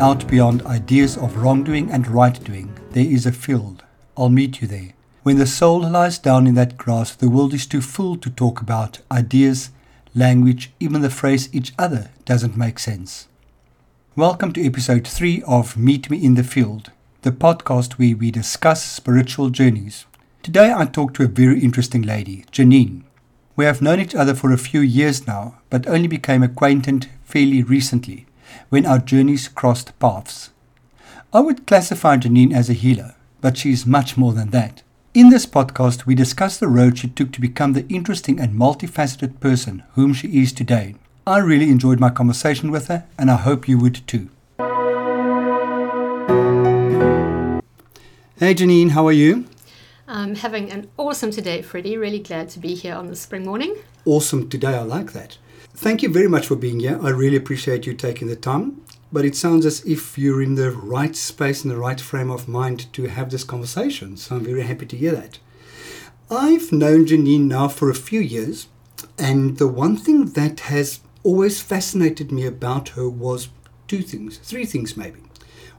Out beyond ideas of wrongdoing and right doing, there is a field. I'll meet you there. When the soul lies down in that grass, the world is too full to talk about ideas, language, even the phrase each other doesn't make sense. Welcome to episode 3 of Meet Me in the Field, the podcast where we discuss spiritual journeys. Today I talk to a very interesting lady, Janine. We have known each other for a few years now, but only became acquainted fairly recently when our journeys crossed paths. I would classify Janine as a healer, but she is much more than that. In this podcast, we discuss the road she took to become the interesting and multifaceted person whom she is today. I really enjoyed my conversation with her, and I hope you would too. Hey Janine, how are you? I'm having an awesome today, Freddie. Really glad to be here on the spring morning. Awesome today, I like that. Thank you very much for being here. I really appreciate you taking the time. But it sounds as if you're in the right space and the right frame of mind to have this conversation. So I'm very happy to hear that. I've known Janine now for a few years, and the one thing that has always fascinated me about her was two things, three things maybe.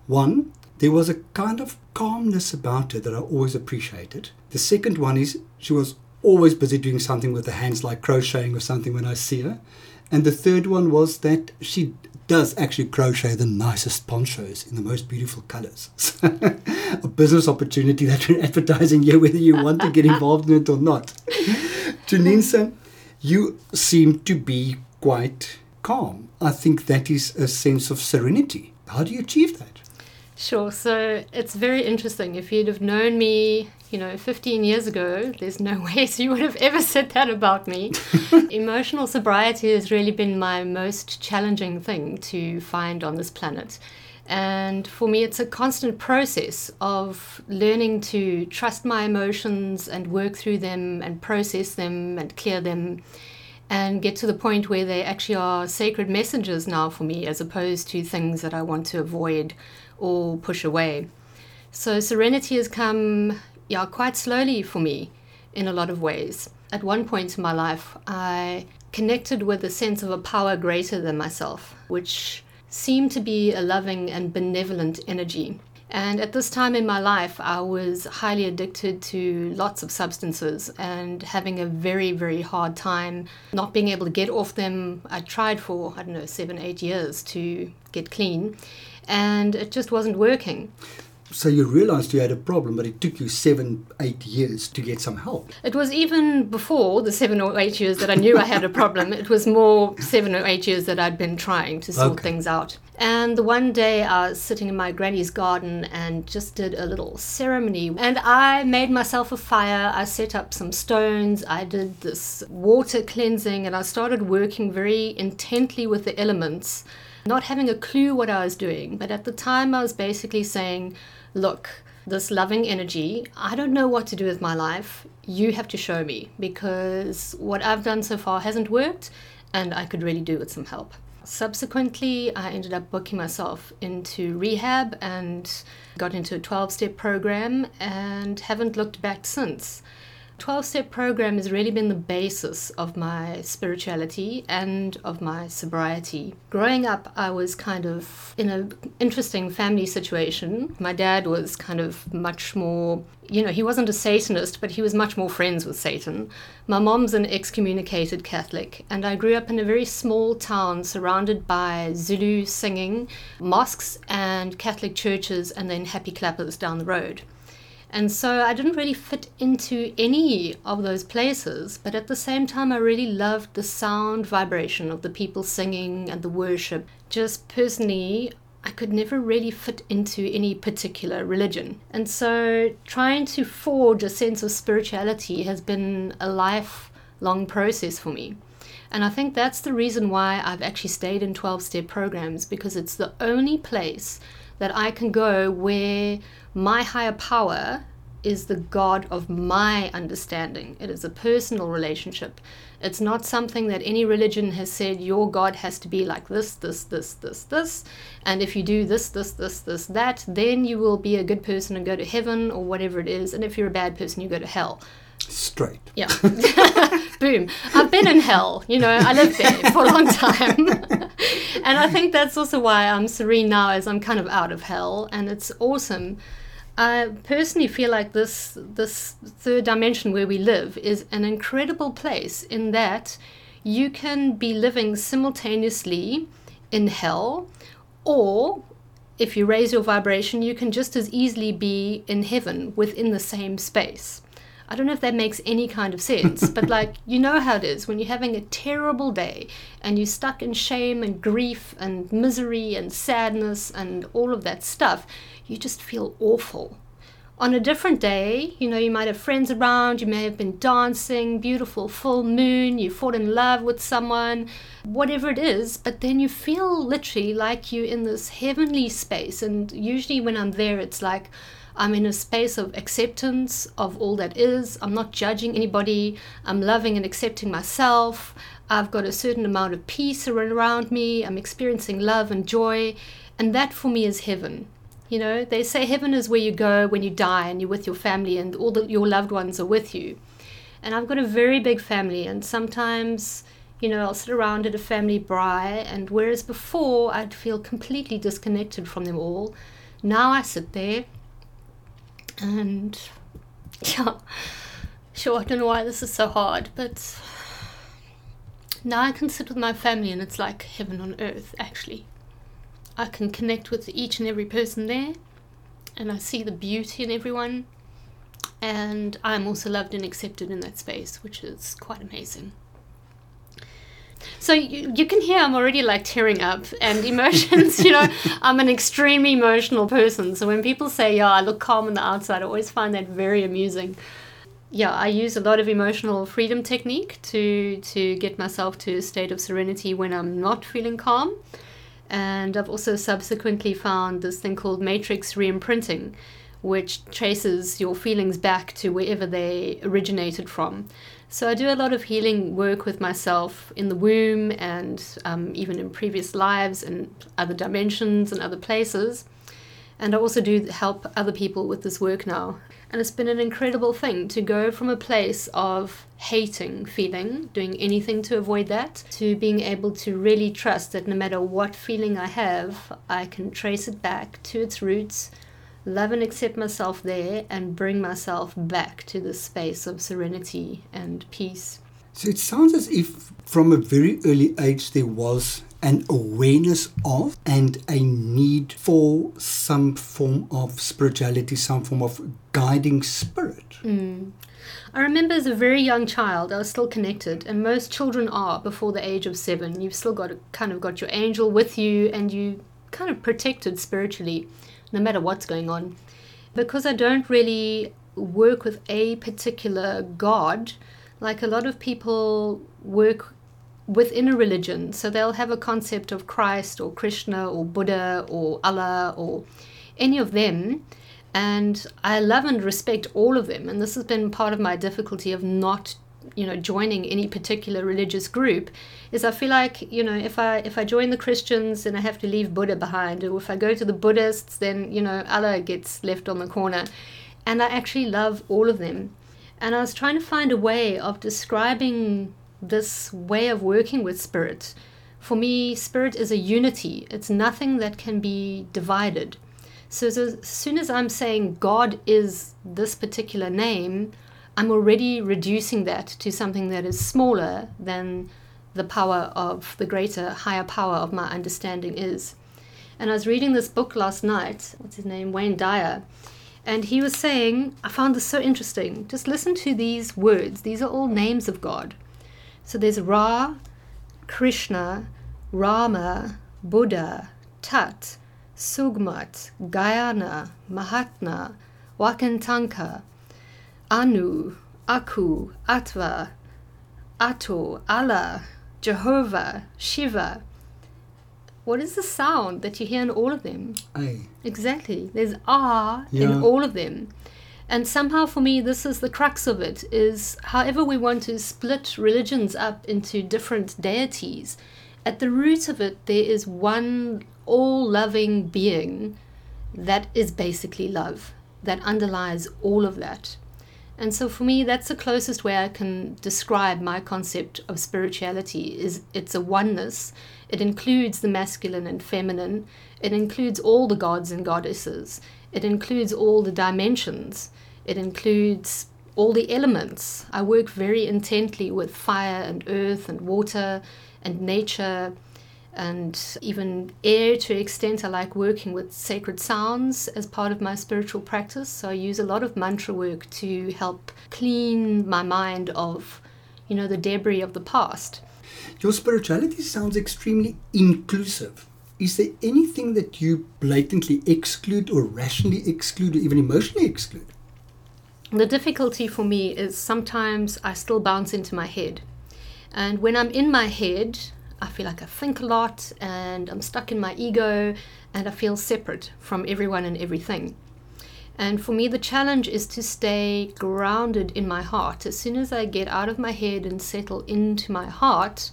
One, there was a kind of calmness about her that I always appreciated. The second one is she was always busy doing something with her hands, like crocheting or something when I see her. And the third one was that she does actually crochet the nicest ponchos in the most beautiful colors. a business opportunity that we're advertising here, whether you want to get involved in it or not. Janine, you seem to be quite calm. I think that is a sense of serenity. How do you achieve that? Sure. So it's very interesting. If you'd have known me, you know, 15 years ago, there's no way you would have ever said that about me. Emotional sobriety has really been my most challenging thing to find on this planet. And for me, it's a constant process of learning to trust my emotions and work through them and process them and clear them and get to the point where they actually are sacred messages now for me as opposed to things that I want to avoid or push away. So serenity has come yeah, quite slowly for me in a lot of ways. At one point in my life, I connected with a sense of a power greater than myself, which seemed to be a loving and benevolent energy. And at this time in my life, I was highly addicted to lots of substances and having a very, very hard time not being able to get off them. I tried for, I don't know, seven, eight years to get clean and it just wasn't working. So you realized you had a problem, but it took you seven, eight years to get some help. It was even before the seven or eight years that I knew I had a problem. It was more seven or eight years that I'd been trying to sort okay. things out. And the one day I was sitting in my granny's garden and just did a little ceremony. And I made myself a fire. I set up some stones. I did this water cleansing and I started working very intently with the elements not having a clue what I was doing. But at the time, I was basically saying, look, this loving energy, I don't know what to do with my life. You have to show me because what I've done so far hasn't worked and I could really do with some help. Subsequently, I ended up booking myself into rehab and got into a 12 step program and haven't looked back since. 12 step program has really been the basis of my spirituality and of my sobriety. Growing up, I was kind of in an interesting family situation. My dad was kind of much more, you know, he wasn't a Satanist, but he was much more friends with Satan. My mom's an excommunicated Catholic, and I grew up in a very small town surrounded by Zulu singing, mosques, and Catholic churches, and then happy clappers down the road. And so I didn't really fit into any of those places, but at the same time, I really loved the sound vibration of the people singing and the worship. Just personally, I could never really fit into any particular religion. And so trying to forge a sense of spirituality has been a lifelong process for me. And I think that's the reason why I've actually stayed in 12 step programs because it's the only place that I can go where my higher power is the God of my understanding. It is a personal relationship. It's not something that any religion has said your God has to be like this, this, this, this, this. And if you do this, this, this, this, that, then you will be a good person and go to heaven or whatever it is. And if you're a bad person, you go to hell. Straight. Yeah. Boom. I've been in hell, you know, I lived there for a long time. and I think that's also why I'm serene now, as I'm kind of out of hell, and it's awesome. I personally feel like this this third dimension where we live is an incredible place in that you can be living simultaneously in hell, or if you raise your vibration, you can just as easily be in heaven within the same space. I don't know if that makes any kind of sense, but like, you know how it is when you're having a terrible day and you're stuck in shame and grief and misery and sadness and all of that stuff, you just feel awful. On a different day, you know, you might have friends around, you may have been dancing, beautiful full moon, you fall in love with someone, whatever it is, but then you feel literally like you're in this heavenly space. And usually when I'm there, it's like, I'm in a space of acceptance of all that is. I'm not judging anybody. I'm loving and accepting myself. I've got a certain amount of peace around me. I'm experiencing love and joy. And that for me is heaven. You know, they say heaven is where you go when you die and you're with your family and all the, your loved ones are with you. And I've got a very big family, and sometimes, you know, I'll sit around at a family braai, and whereas before I'd feel completely disconnected from them all, now I sit there and yeah, sure, I don't know why this is so hard, but now I can sit with my family and it's like heaven on earth, actually. I can connect with each and every person there, and I see the beauty in everyone, and I'm also loved and accepted in that space, which is quite amazing. So you, you can hear I'm already like tearing up and emotions, you know, I'm an extremely emotional person. So when people say, yeah, I look calm on the outside, I always find that very amusing. Yeah, I use a lot of emotional freedom technique to to get myself to a state of serenity when I'm not feeling calm. And I've also subsequently found this thing called matrix reimprinting, which traces your feelings back to wherever they originated from. So I do a lot of healing work with myself in the womb and um, even in previous lives and other dimensions and other places. And I also do help other people with this work now. And it's been an incredible thing to go from a place of hating feeling, doing anything to avoid that, to being able to really trust that no matter what feeling I have, I can trace it back to its roots love and accept myself there and bring myself back to the space of serenity and peace. So it sounds as if from a very early age there was an awareness of and a need for some form of spirituality, some form of guiding spirit. Mm. I remember as a very young child, I was still connected, and most children are before the age of seven. You've still got kind of got your angel with you, and you kind of protected spiritually no matter what's going on. Because I don't really work with a particular God, like a lot of people work within a religion. So they'll have a concept of Christ or Krishna or Buddha or Allah or any of them. And I love and respect all of them. And this has been part of my difficulty of not you know joining any particular religious group is I feel like you know if I if I join the Christians then I have to leave Buddha behind or if I go to the Buddhists then you know Allah gets left on the corner. And I actually love all of them. And I was trying to find a way of describing this way of working with spirit. For me spirit is a unity. It's nothing that can be divided. So as soon as I'm saying God is this particular name I'm already reducing that to something that is smaller than the power of the greater, higher power of my understanding is. And I was reading this book last night, what's his name? Wayne Dyer. And he was saying, I found this so interesting. Just listen to these words. These are all names of God. So there's Ra, Krishna, Rama, Buddha, Tat, Sugmad, Gayana, Mahatma, Wakantanka, Anu, Aku, Atva, Ato, Allah, Jehovah, Shiva. What is the sound that you hear in all of them? Aye. Exactly. There's ah yeah. in all of them. And somehow for me this is the crux of it is however we want to split religions up into different deities, at the root of it there is one all loving being that is basically love that underlies all of that. And so for me, that's the closest way I can describe my concept of spirituality is it's a oneness. It includes the masculine and feminine. It includes all the gods and goddesses. It includes all the dimensions. It includes all the elements. I work very intently with fire and earth and water and nature and even air to an extent I like working with sacred sounds as part of my spiritual practice. So I use a lot of mantra work to help clean my mind of, you know, the debris of the past. Your spirituality sounds extremely inclusive. Is there anything that you blatantly exclude or rationally exclude or even emotionally exclude? The difficulty for me is sometimes I still bounce into my head. And when I'm in my head, I feel like I think a lot and I'm stuck in my ego and I feel separate from everyone and everything. And for me, the challenge is to stay grounded in my heart. As soon as I get out of my head and settle into my heart,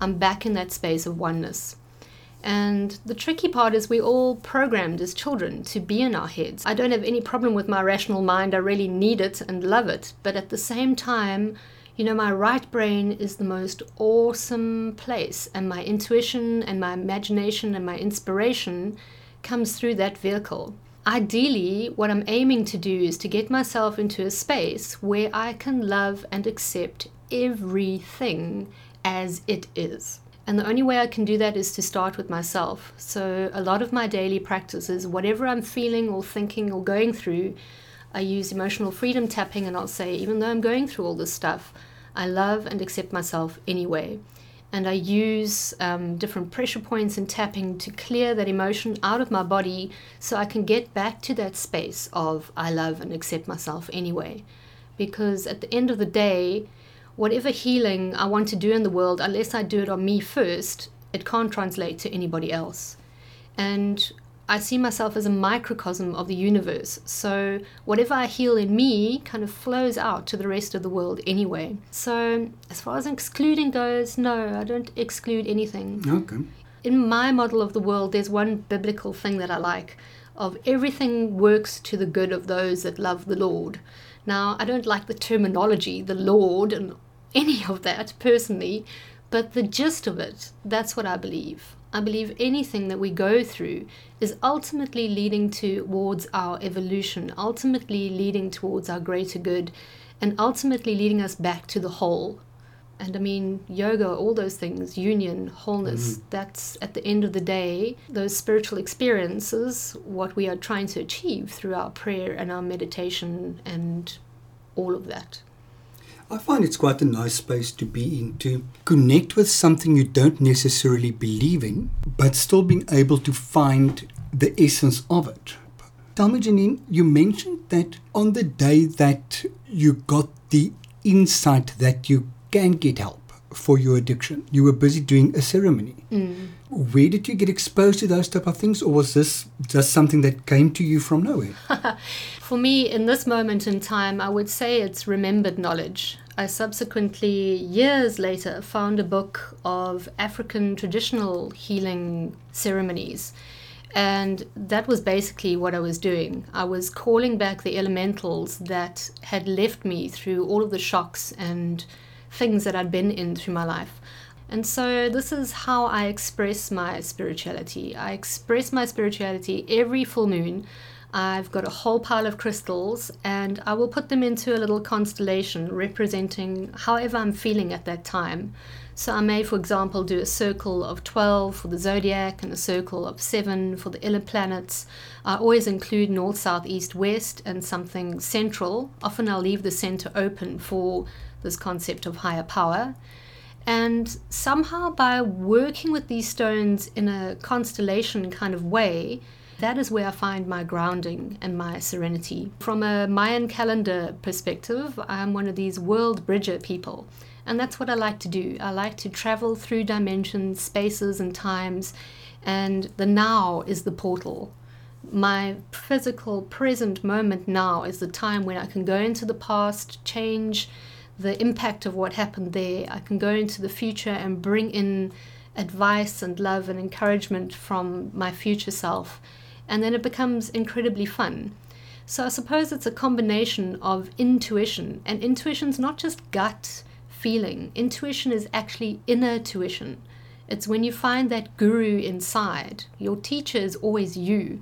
I'm back in that space of oneness. And the tricky part is we're all programmed as children to be in our heads. I don't have any problem with my rational mind, I really need it and love it. But at the same time, you know, my right brain is the most awesome place, and my intuition and my imagination and my inspiration comes through that vehicle. Ideally, what I'm aiming to do is to get myself into a space where I can love and accept everything as it is. And the only way I can do that is to start with myself. So, a lot of my daily practice is whatever I'm feeling or thinking or going through, I use emotional freedom tapping and I'll say, even though I'm going through all this stuff, I love and accept myself anyway. And I use um, different pressure points and tapping to clear that emotion out of my body so I can get back to that space of I love and accept myself anyway. Because at the end of the day, whatever healing I want to do in the world, unless I do it on me first, it can't translate to anybody else. And I see myself as a microcosm of the universe. So whatever I heal in me kind of flows out to the rest of the world anyway. So as far as excluding goes, no, I don't exclude anything. Okay. In my model of the world, there's one biblical thing that I like of everything works to the good of those that love the Lord. Now, I don't like the terminology, the Lord, and any of that personally, but the gist of it, that's what I believe. I believe anything that we go through is ultimately leading towards our evolution, ultimately leading towards our greater good, and ultimately leading us back to the whole. And I mean, yoga, all those things, union, wholeness, mm-hmm. that's at the end of the day, those spiritual experiences, what we are trying to achieve through our prayer and our meditation and all of that. I find it's quite a nice space to be in to connect with something you don't necessarily believe in, but still being able to find the essence of it. Tell me, Janine, you mentioned that on the day that you got the insight that you can get help for your addiction, you were busy doing a ceremony. Mm. Where did you get exposed to those type of things, or was this just something that came to you from nowhere? For me, in this moment in time, I would say it's remembered knowledge. I subsequently, years later, found a book of African traditional healing ceremonies. And that was basically what I was doing. I was calling back the elementals that had left me through all of the shocks and things that I'd been in through my life. And so, this is how I express my spirituality. I express my spirituality every full moon I've got a whole pile of crystals and I will put them into a little constellation representing however I'm feeling at that time. So I may, for example, do a circle of 12 for the zodiac and a circle of 7 for the inner planets. I always include north, south, east, west and something central. Often I'll leave the center open for this concept of higher power. And somehow, by working with these stones in a constellation kind of way, that is where I find my grounding and my serenity. From a Mayan calendar perspective, I'm one of these world bridger people. And that's what I like to do. I like to travel through dimensions, spaces, and times. And the now is the portal. My physical present moment now is the time when I can go into the past, change the impact of what happened there. I can go into the future and bring in advice and love and encouragement from my future self and then it becomes incredibly fun. So I suppose it's a combination of intuition, and intuition's not just gut feeling. Intuition is actually inner tuition. It's when you find that guru inside. Your teacher is always you.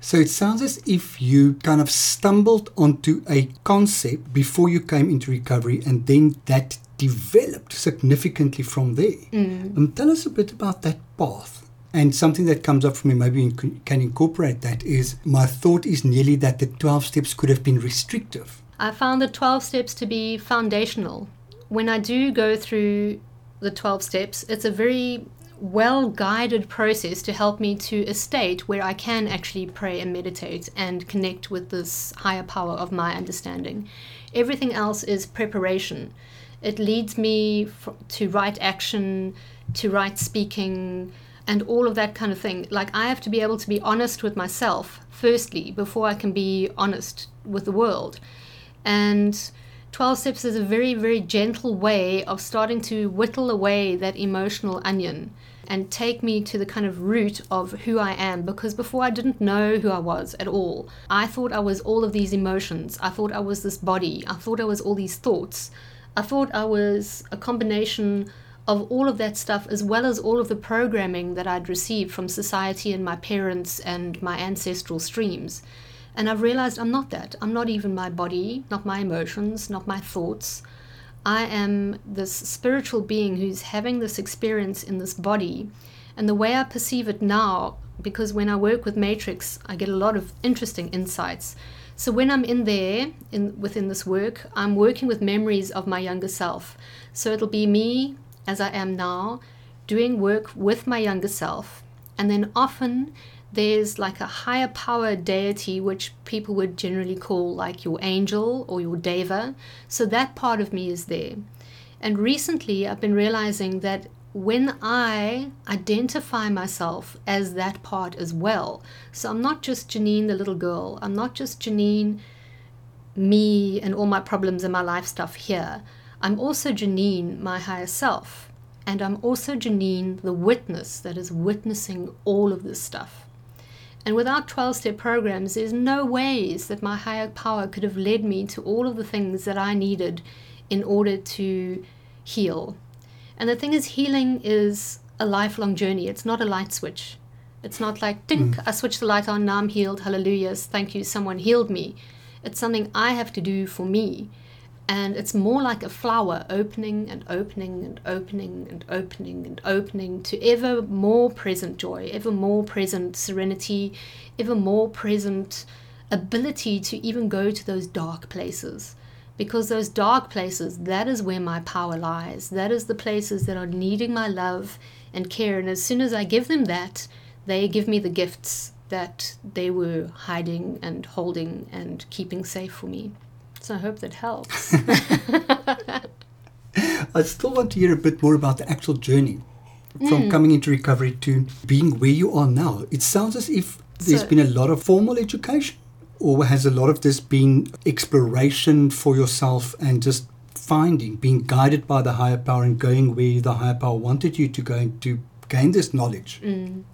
So it sounds as if you kind of stumbled onto a concept before you came into recovery and then that developed significantly from there. Mm. Um, tell us a bit about that path. And something that comes up for me, maybe can incorporate that, is my thought is nearly that the 12 steps could have been restrictive. I found the 12 steps to be foundational. When I do go through the 12 steps, it's a very well guided process to help me to a state where I can actually pray and meditate and connect with this higher power of my understanding. Everything else is preparation. It leads me to right action, to right speaking, and all of that kind of thing. Like, I have to be able to be honest with myself, firstly, before I can be honest with the world. And 12 steps is a very, very gentle way of starting to whittle away that emotional onion and take me to the kind of root of who I am because before I didn't know who I was at all. I thought I was all of these emotions. I thought I was this body. I thought I was all these thoughts. I thought I was a combination of all of that stuff as well as all of the programming that I'd received from society and my parents and my ancestral streams. And I've realized I'm not that. I'm not even my body, not my emotions, not my thoughts. I am this spiritual being who's having this experience in this body. And the way I perceive it now, because when I work with Matrix, I get a lot of interesting insights. So when I'm in there, in within this work, I'm working with memories of my younger self. So it'll be me as I am now, doing work with my younger self. And then often there's like a higher power deity, which people would generally call like your angel or your deva. So that part of me is there. And recently, I've been realizing that when I identify myself as that part as well, so I'm not just Janine, the little girl, I'm not just Janine, me, and all my problems and my life stuff here. I'm also Janine, my higher self. And I'm also Janine, the witness that is witnessing all of this stuff. And without 12 step programs, there's no ways that my higher power could have led me to all of the things that I needed in order to heal. And the thing is, healing is a lifelong journey, it's not a light switch. It's not like, dink, mm. I switched the light on, now I'm healed, hallelujah, thank you, someone healed me. It's something I have to do for me. And it's more like a flower opening and opening and opening and opening and opening to ever more present joy, ever more present serenity, ever more present ability to even go to those dark places. Because those dark places, that is where my power lies. That is the places that are needing my love and care. And as soon as I give them that, they give me the gifts that they were hiding and holding and keeping safe for me. So I hope that helps. I still want to hear a bit more about the actual journey from mm. coming into recovery to being where you are now. It sounds as if there's so, been a lot of formal education, or has a lot of this been exploration for yourself and just finding, being guided by the higher power and going where the higher power wanted you to go and to gain this knowledge? Mm.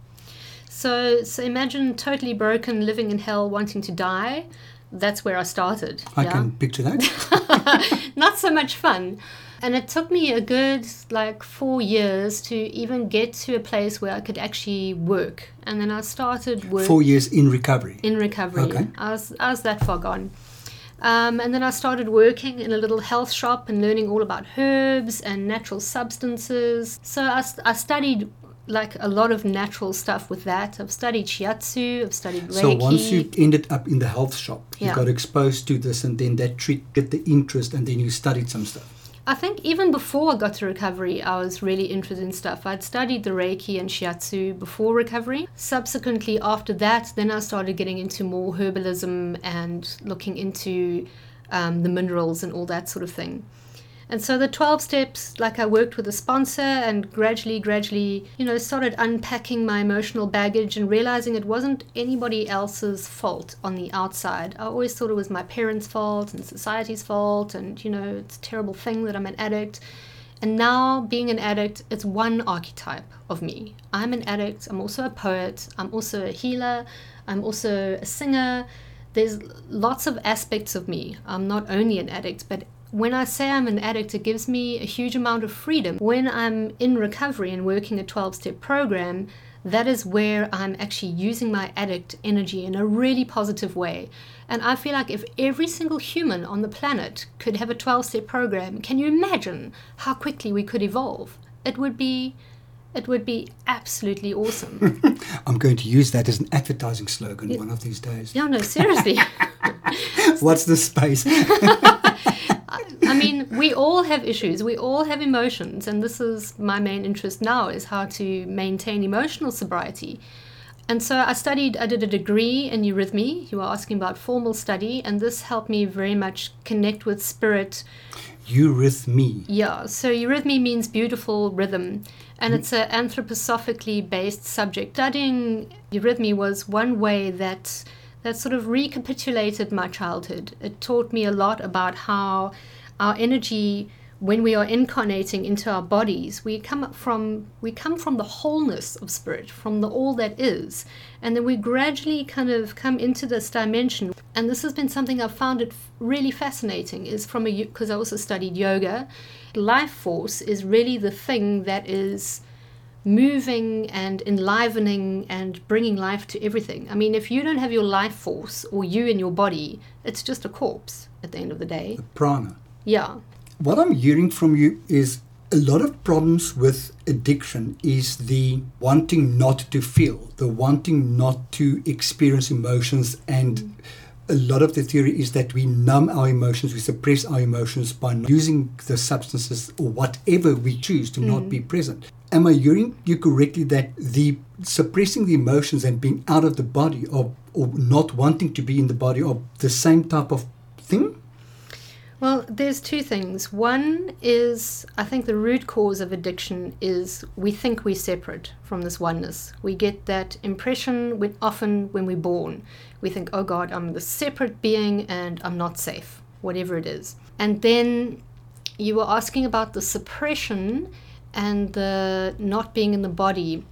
So, so imagine totally broken, living in hell, wanting to die that's where I started. I yeah? can picture that. Not so much fun. And it took me a good like four years to even get to a place where I could actually work. And then I started work. Four years in recovery. In recovery. Okay. I was I was that far gone. Um, and then I started working in a little health shop and learning all about herbs and natural substances. So I, I studied like a lot of natural stuff with that. I've studied shiatsu, I've studied Reiki. So once you ended up in the health shop, you yeah. got exposed to this and then that triggered the interest and then you studied some stuff. I think even before I got to recovery, I was really interested in stuff. I'd studied the Reiki and Shiatsu before recovery. Subsequently, after that, then I started getting into more herbalism and looking into um, the minerals and all that sort of thing. And so the 12 steps, like I worked with a sponsor and gradually, gradually, you know, started unpacking my emotional baggage and realizing it wasn't anybody else's fault on the outside. I always thought it was my parents' fault and society's fault and, you know, it's a terrible thing that I'm an addict. And now, being an addict, it's one archetype of me. I'm an addict. I'm also a poet. I'm also a healer. I'm also a singer there's lots of aspects of me. I'm not only an addict, but when I say I'm an addict, it gives me a huge amount of freedom. When I'm in recovery and working a 12 step program, that is where I'm actually using my addict energy in a really positive way. And I feel like if every single human on the planet could have a 12 step program, can you imagine how quickly we could evolve? It would be it would be absolutely awesome. I'm going to use that as an advertising slogan yeah. one of these days. Yeah, no, seriously. What's the space? I mean, we all have issues. We all have emotions, and this is my main interest now: is how to maintain emotional sobriety. And so I studied. I did a degree in eurythmy. You were asking about formal study, and this helped me very much connect with spirit. Eurythmy. Yeah. So eurythmy means beautiful rhythm, and mm. it's an anthroposophically based subject. Studying eurythmy was one way that that sort of recapitulated my childhood. It taught me a lot about how our energy when we are incarnating into our bodies we come from we come from the wholeness of spirit from the all that is. And then we gradually kind of come into this dimension. And this has been something i've found it really fascinating is from a because i also studied yoga. Life force is really the thing that is moving and enlivening and bringing life to everything i mean if you don't have your life force or you in your body it's just a corpse at the end of the day the prana yeah. What I'm hearing from you is a lot of problems with addiction is the wanting not to feel, the wanting not to experience emotions. And mm. a lot of the theory is that we numb our emotions, we suppress our emotions by using the substances or whatever we choose to mm. not be present. Am I hearing you correctly that the suppressing the emotions and being out of the body or, or not wanting to be in the body are the same type of thing? Well, there's two things. One is I think the root cause of addiction is we think we're separate from this oneness. We get that impression when, often when we're born. We think, oh God, I'm the separate being and I'm not safe, whatever it is. And then you were asking about the suppression and the not being in the body.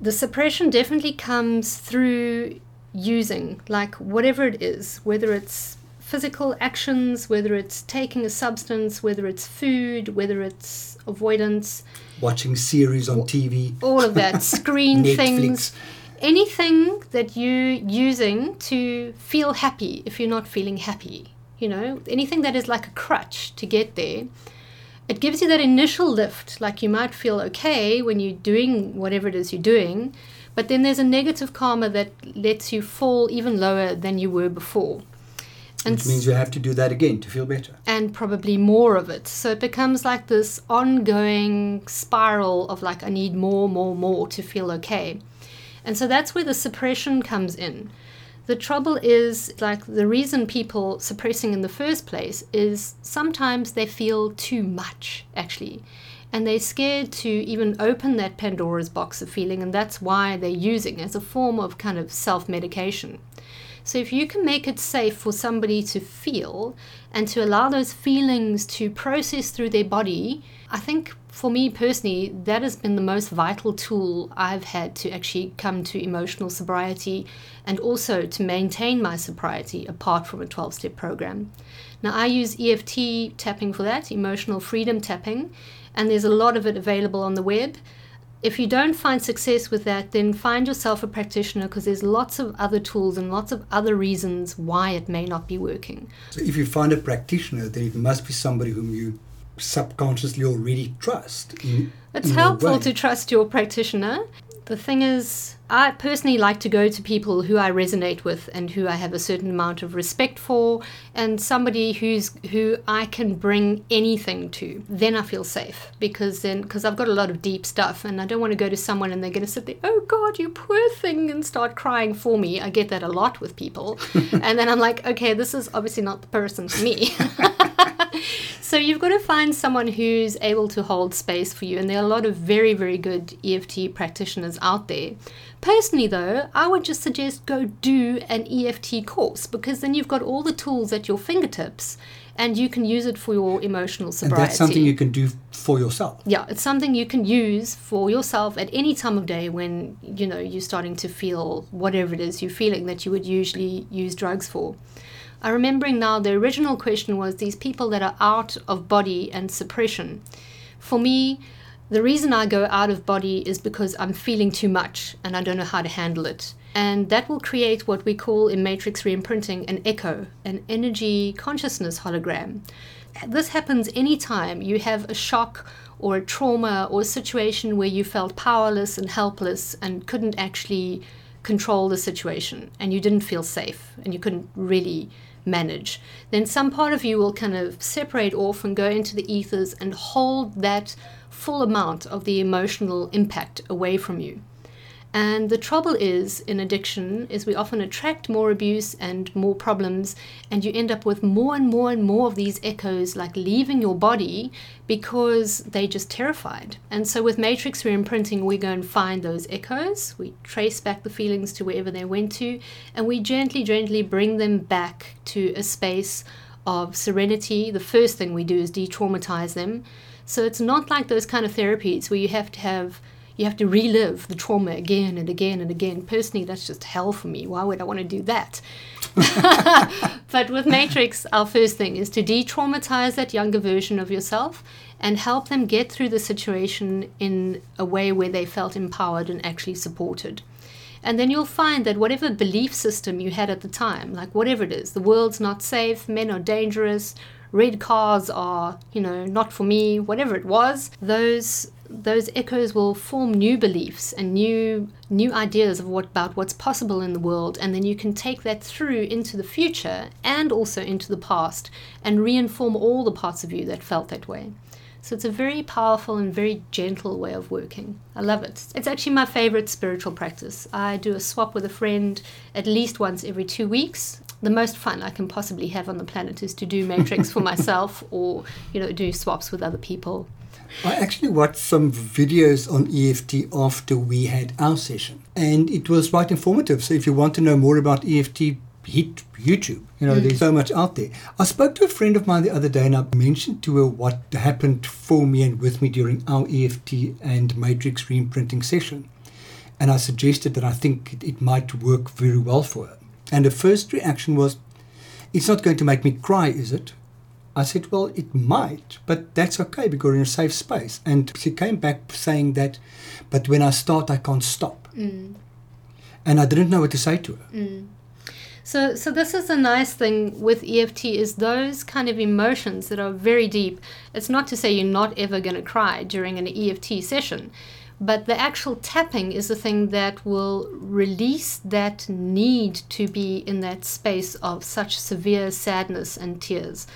The suppression definitely comes through using, like whatever it is, whether it's physical actions, whether it's taking a substance, whether it's food, whether it's avoidance, watching series on TV, all of that, screen things, anything that you're using to feel happy if you're not feeling happy, you know, anything that is like a crutch to get there. It gives you that initial lift, like you might feel okay when you're doing whatever it is you're doing, but then there's a negative karma that lets you fall even lower than you were before. And Which means you have to do that again to feel better. And probably more of it. So it becomes like this ongoing spiral of like, I need more, more, more to feel okay. And so that's where the suppression comes in. The trouble is, like, the reason people suppressing in the first place is sometimes they feel too much, actually. And they're scared to even open that Pandora's box of feeling, and that's why they're using as a form of kind of self medication. So if you can make it safe for somebody to feel and to allow those feelings to process through their body, I think for me personally, that has been the most vital tool I've had to actually come to emotional sobriety and also to maintain my sobriety apart from a 12 step program. Now, I use EFT tapping for that, emotional freedom tapping, and there's a lot of it available on the web if you don't find success with that, then find yourself a practitioner because there's lots of other tools and lots of other reasons why it may not be working. So if you find a practitioner, then it must be somebody whom you subconsciously already trust. In, it's in helpful to trust your practitioner. The thing is, I personally like to go to people who I resonate with and who I have a certain amount of respect for, and somebody who's who I can bring anything to. Then I feel safe because then because I've got a lot of deep stuff, and I don't want to go to someone and they're going to sit there, oh God, you poor thing, and start crying for me. I get that a lot with people, and then I'm like, okay, this is obviously not the person for me. so you've got to find someone who's able to hold space for you, and there are a lot of very, very good EFT practitioners out there. Personally, though, I would just suggest go do an EFT course because then you've got all the tools at your fingertips and you can use it for your emotional sobriety. And that's something you can do for yourself. Yeah, it's something you can use for yourself at any time of day when you know you're starting to feel whatever it is you're feeling that you would usually use drugs for. I'm remembering now the original question was these people that are out of body and suppression. For me, the reason I go out of body is because I'm feeling too much and I don't know how to handle it. And that will create what we call in matrix reimprinting an echo, an energy consciousness hologram. This happens anytime you have a shock or a trauma or a situation where you felt powerless and helpless and couldn't actually control the situation and you didn't feel safe and you couldn't really manage. Then some part of you will kind of separate off and go into the ethers and hold that full amount of the emotional impact away from you. And the trouble is in addiction is we often attract more abuse and more problems and you end up with more and more and more of these echoes like leaving your body because they just terrified. And so with matrix reimprinting we go and find those echoes, we trace back the feelings to wherever they went to and we gently gently bring them back to a space of serenity. The first thing we do is de-traumatize them so it's not like those kind of therapies where you have to have you have to relive the trauma again and again and again. Personally, that's just hell for me. Why would I want to do that? but with Matrix, our first thing is to de traumatize that younger version of yourself and help them get through the situation in a way where they felt empowered and actually supported. And then you'll find that whatever belief system you had at the time, like whatever it is, the world's not safe, men are dangerous, red cars are, you know, not for me, whatever it was, those those echoes will form new beliefs and new new ideas of what about what's possible in the world and then you can take that through into the future and also into the past and reinform all the parts of you that felt that way. So it's a very powerful and very gentle way of working. I love it. It's actually my favorite spiritual practice. I do a swap with a friend at least once every two weeks the most fun I can possibly have on the planet is to do matrix for myself or you know do swaps with other people. I actually watched some videos on EFT after we had our session, and it was quite informative. So if you want to know more about EFT, hit YouTube. You know, mm. there's so much out there. I spoke to a friend of mine the other day, and I mentioned to her what happened for me and with me during our EFT and matrix reimprinting session, and I suggested that I think it, it might work very well for her. And the first reaction was, It's not going to make me cry, is it? I said, Well, it might, but that's okay because we're in a safe space. And she came back saying that, But when I start, I can't stop. Mm. And I didn't know what to say to her. Mm. So, so this is a nice thing with EFT is those kind of emotions that are very deep. It's not to say you're not ever going to cry during an EFT session, but the actual tapping is the thing that will release that need to be in that space of such severe sadness and tears.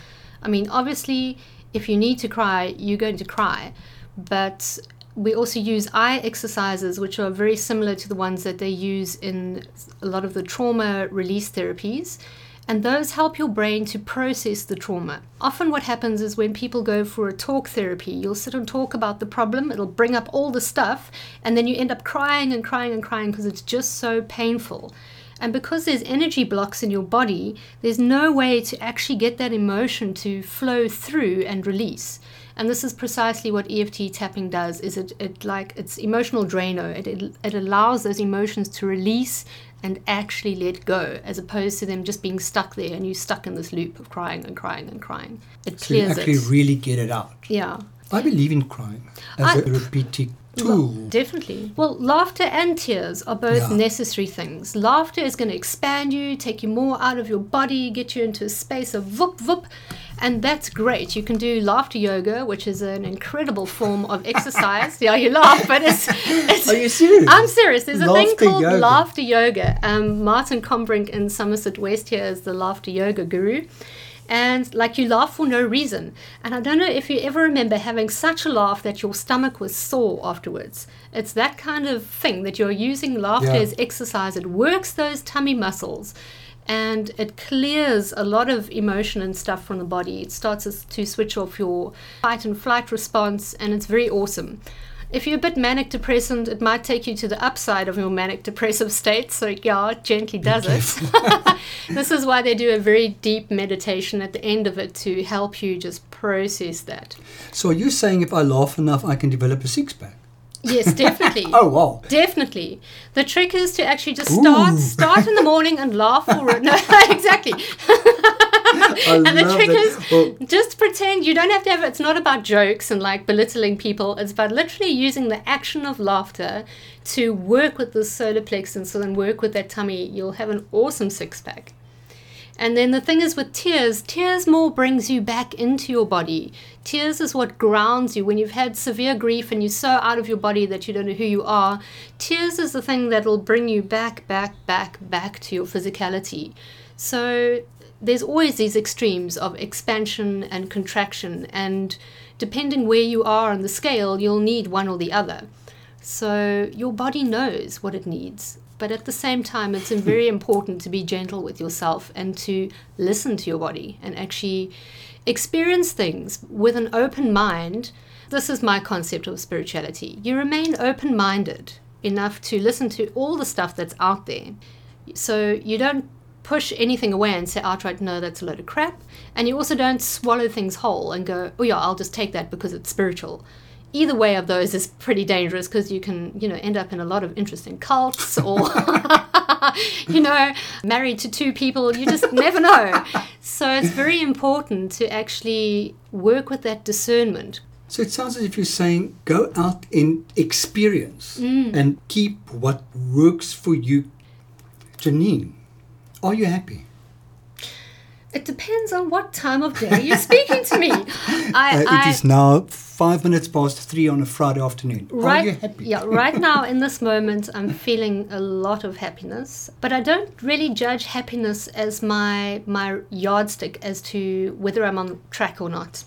I mean, obviously, if you need to cry, you're going to cry. But we also use eye exercises, which are very similar to the ones that they use in a lot of the trauma release therapies and those help your brain to process the trauma. Often, what happens is when people go for a talk therapy, you'll sit and talk about the problem, it'll bring up all the stuff, and then you end up crying and crying and crying because it's just so painful. And because there's energy blocks in your body, there's no way to actually get that emotion to flow through and release. And this is precisely what EFT tapping does is it, it like it's emotional drainer. It, it, it allows those emotions to release and actually let go, as opposed to them just being stuck there and you stuck in this loop of crying and crying and crying. It so clears you actually it. really get it out. Yeah. I believe in crying as I, a repeating tool. Well, definitely. Well, laughter and tears are both yeah. necessary things. Laughter is going to expand you, take you more out of your body, get you into a space of whoop whoop, and that's great. You can do laughter yoga, which is an incredible form of exercise. yeah, you laugh, but it's, it's. Are you serious? I'm serious. There's laughter a thing called yoga. laughter yoga. Um, Martin Combrink in Somerset West here is the laughter yoga guru. And like you laugh for no reason. And I don't know if you ever remember having such a laugh that your stomach was sore afterwards. It's that kind of thing that you're using laughter yeah. as exercise. It works those tummy muscles and it clears a lot of emotion and stuff from the body. It starts to switch off your fight and flight response, and it's very awesome. If you're a bit manic depressant, it might take you to the upside of your manic depressive state. So, yeah, it gently does it. this is why they do a very deep meditation at the end of it to help you just process that. So, are you saying if I laugh enough, I can develop a six pack? Yes, definitely. oh wow. Definitely. The trick is to actually just start Ooh. start in the morning and laugh for it. No, exactly. and the trick is well, just pretend you don't have to have it's not about jokes and like belittling people. It's about literally using the action of laughter to work with the solar plexus and then work with that tummy. You'll have an awesome six pack. And then the thing is with tears, tears more brings you back into your body. Tears is what grounds you when you've had severe grief and you're so out of your body that you don't know who you are. Tears is the thing that will bring you back, back, back, back to your physicality. So there's always these extremes of expansion and contraction, and depending where you are on the scale, you'll need one or the other. So your body knows what it needs. But at the same time, it's very important to be gentle with yourself and to listen to your body and actually experience things with an open mind. This is my concept of spirituality. You remain open minded enough to listen to all the stuff that's out there. So you don't push anything away and say outright, no, that's a load of crap. And you also don't swallow things whole and go, oh, yeah, I'll just take that because it's spiritual. Either way of those is pretty dangerous because you can, you know, end up in a lot of interesting cults or, you know, married to two people. You just never know. So it's very important to actually work with that discernment. So it sounds as if you're saying go out in experience mm. and keep what works for you. Janine, are you happy? It depends on what time of day you're speaking to me. I, uh, it I, is now five minutes past three on a Friday afternoon. Right, Are you happy? Yeah, right now in this moment, I'm feeling a lot of happiness, but I don't really judge happiness as my my yardstick as to whether I'm on track or not.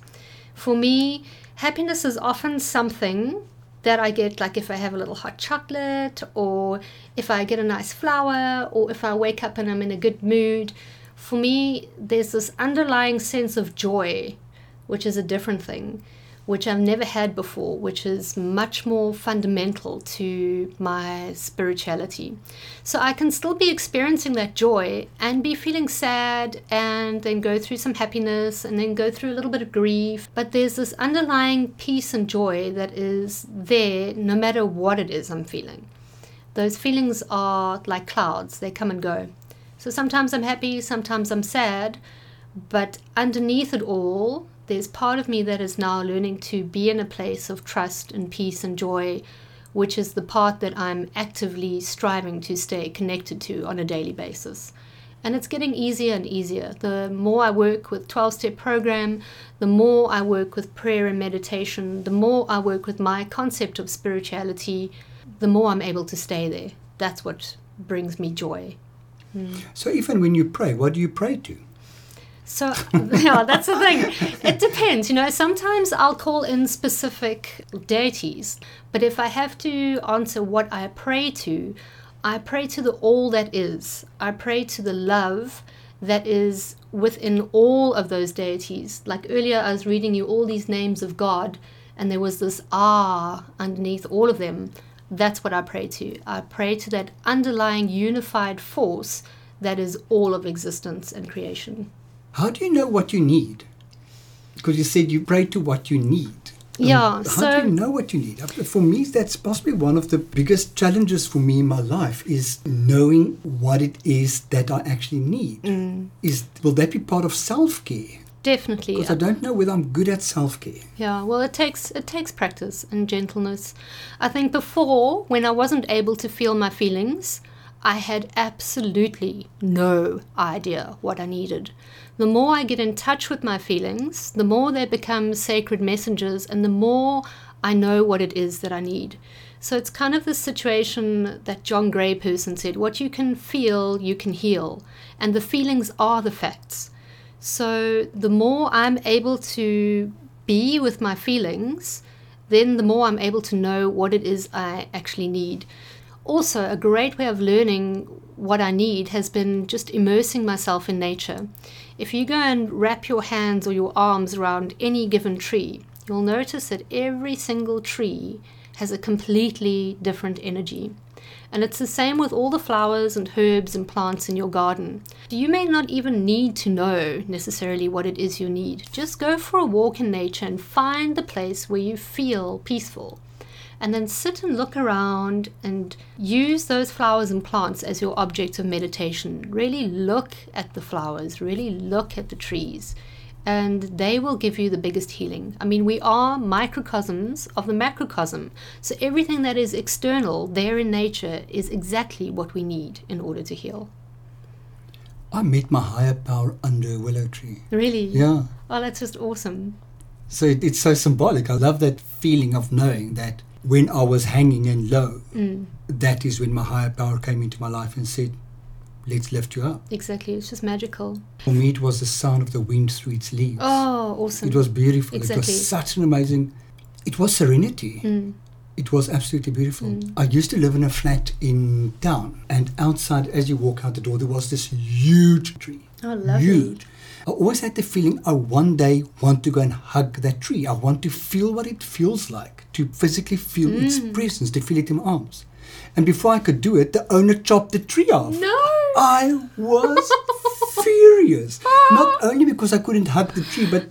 For me, happiness is often something that I get, like if I have a little hot chocolate, or if I get a nice flower, or if I wake up and I'm in a good mood. For me, there's this underlying sense of joy, which is a different thing, which I've never had before, which is much more fundamental to my spirituality. So I can still be experiencing that joy and be feeling sad and then go through some happiness and then go through a little bit of grief. But there's this underlying peace and joy that is there no matter what it is I'm feeling. Those feelings are like clouds, they come and go. So sometimes I'm happy, sometimes I'm sad, but underneath it all, there's part of me that is now learning to be in a place of trust and peace and joy, which is the part that I'm actively striving to stay connected to on a daily basis. And it's getting easier and easier. The more I work with 12 step program, the more I work with prayer and meditation, the more I work with my concept of spirituality, the more I'm able to stay there. That's what brings me joy. So even when you pray, what do you pray to? So yeah, that's the thing. It depends. You know, sometimes I'll call in specific deities, but if I have to answer what I pray to, I pray to the all that is. I pray to the love that is within all of those deities. Like earlier, I was reading you all these names of God, and there was this ah underneath all of them. That's what I pray to. I pray to that underlying unified force that is all of existence and creation. How do you know what you need? Because you said you pray to what you need. Yeah. Um, how so do you know what you need? For me, that's possibly one of the biggest challenges for me in my life is knowing what it is that I actually need. Mm. Is will that be part of self care? Definitely. Because I don't know whether I'm good at self care. Yeah, well, it takes it takes practice and gentleness. I think before, when I wasn't able to feel my feelings, I had absolutely no idea what I needed. The more I get in touch with my feelings, the more they become sacred messengers, and the more I know what it is that I need. So it's kind of the situation that John Gray person said what you can feel, you can heal. And the feelings are the facts. So the more I'm able to be with my feelings, then the more I'm able to know what it is I actually need. Also, a great way of learning what I need has been just immersing myself in nature. If you go and wrap your hands or your arms around any given tree, you'll notice that every single tree has a completely different energy. And it's the same with all the flowers and herbs and plants in your garden. You may not even need to know necessarily what it is you need. Just go for a walk in nature and find the place where you feel peaceful. And then sit and look around and use those flowers and plants as your object of meditation. Really look at the flowers, really look at the trees and they will give you the biggest healing. I mean, we are microcosms of the macrocosm. So everything that is external there in nature is exactly what we need in order to heal. I met my higher power under a willow tree. Really? Yeah. Oh, that's just awesome. So it, it's so symbolic. I love that feeling of knowing that when I was hanging in low, mm. that is when my higher power came into my life and said, let's lift you up. Exactly. It's just magical. For me, it was the sound of the wind through its leaves. Oh, awesome. It was beautiful. Exactly. It was such an amazing, it was serenity. Mm. It was absolutely beautiful. Mm. I used to live in a flat in town, and outside, as you walk out the door, there was this huge tree. Oh, lovely. Huge. I always had the feeling I one day want to go and hug that tree. I want to feel what it feels like, to physically feel its Mm. presence, to feel it in my arms. And before I could do it, the owner chopped the tree off. No. I was furious. Not only because I couldn't hug the tree, but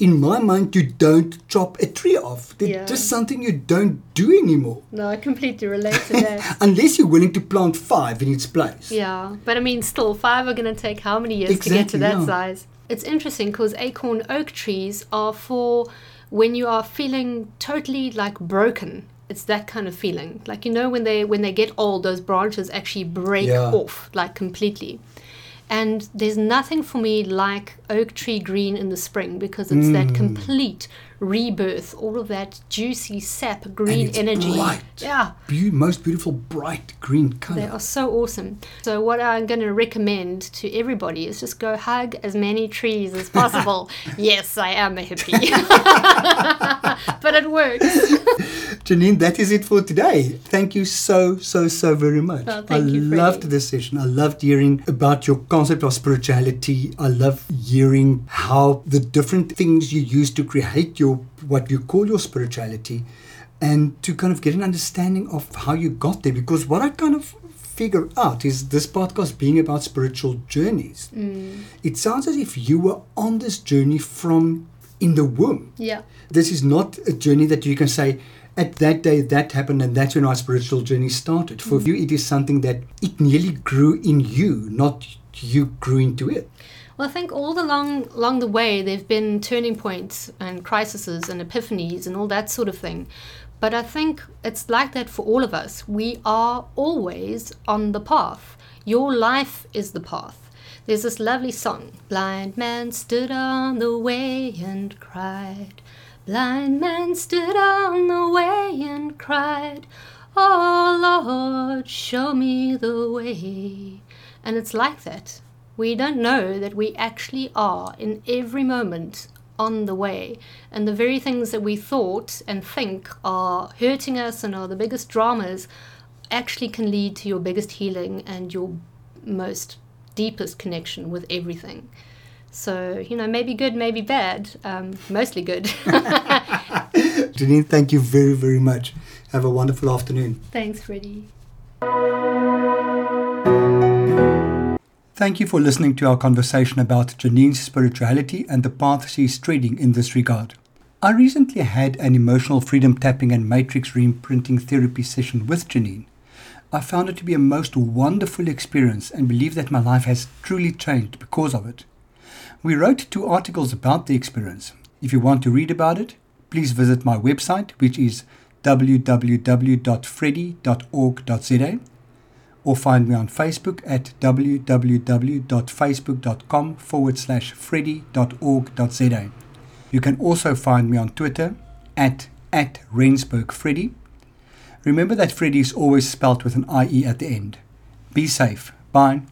in my mind, you don't chop a tree off. It's Yeah. just something you don't do anymore. No, I completely relate to that. Unless you're willing to plant five in its place. yeah, but I mean, still, five are going to take how many years to get to that yeah. size? It's interesting because acorn oak trees are for when you are feeling totally like broken. It's that kind of feeling. Like you know when they when they get old, those branches actually break Yeah. off like completely. And there's nothing for me like oak tree green in the spring because it's that Mm. complete rebirth, all of that juicy sap green energy. bright. Yeah. Beau- most beautiful bright green color. They are so awesome. So, what I'm going to recommend to everybody is just go hug as many trees as possible. yes, I am a hippie, but it works. Janine, that is it for today. Thank you so, so, so very much. Thank I you, loved this session. I loved hearing about your concept of spirituality. I love hearing how the different things you use to create your what you call your spirituality and to kind of get an understanding of how you got there. Because what I kind of figure out is this podcast being about spiritual journeys. Mm. It sounds as if you were on this journey from in the womb Yeah. this is not a journey that you can say at that day that happened and that's when our spiritual journey started for you it is something that it nearly grew in you not you grew into it Well, I think all along along the way there've been turning points and crises and epiphanies and all that sort of thing. But I think it's like that for all of us. We are always on the path. Your life is the path. There's this lovely song. Blind man stood on the way and cried. Blind man stood on the way and cried, Oh Lord, show me the way. And it's like that. We don't know that we actually are in every moment on the way. And the very things that we thought and think are hurting us and are the biggest dramas actually can lead to your biggest healing and your most deepest connection with everything. So, you know, maybe good, maybe bad, um, mostly good. Janine thank you very very much have a wonderful afternoon Thanks, Freddie. Thank you for listening to our conversation about Janine's spirituality and the path she is treading in this regard I recently had an emotional freedom tapping and matrix reimprinting therapy session with Janine. I found it to be a most wonderful experience and believe that my life has truly changed because of it. We wrote two articles about the experience. If you want to read about it, please visit my website, which is www.freddie.org.za, or find me on Facebook at www.facebook.com forward slash freddie.org.za. You can also find me on Twitter at, at RensburgFreddie. Remember that Freddie is always spelt with an IE at the end. Be safe. Bye.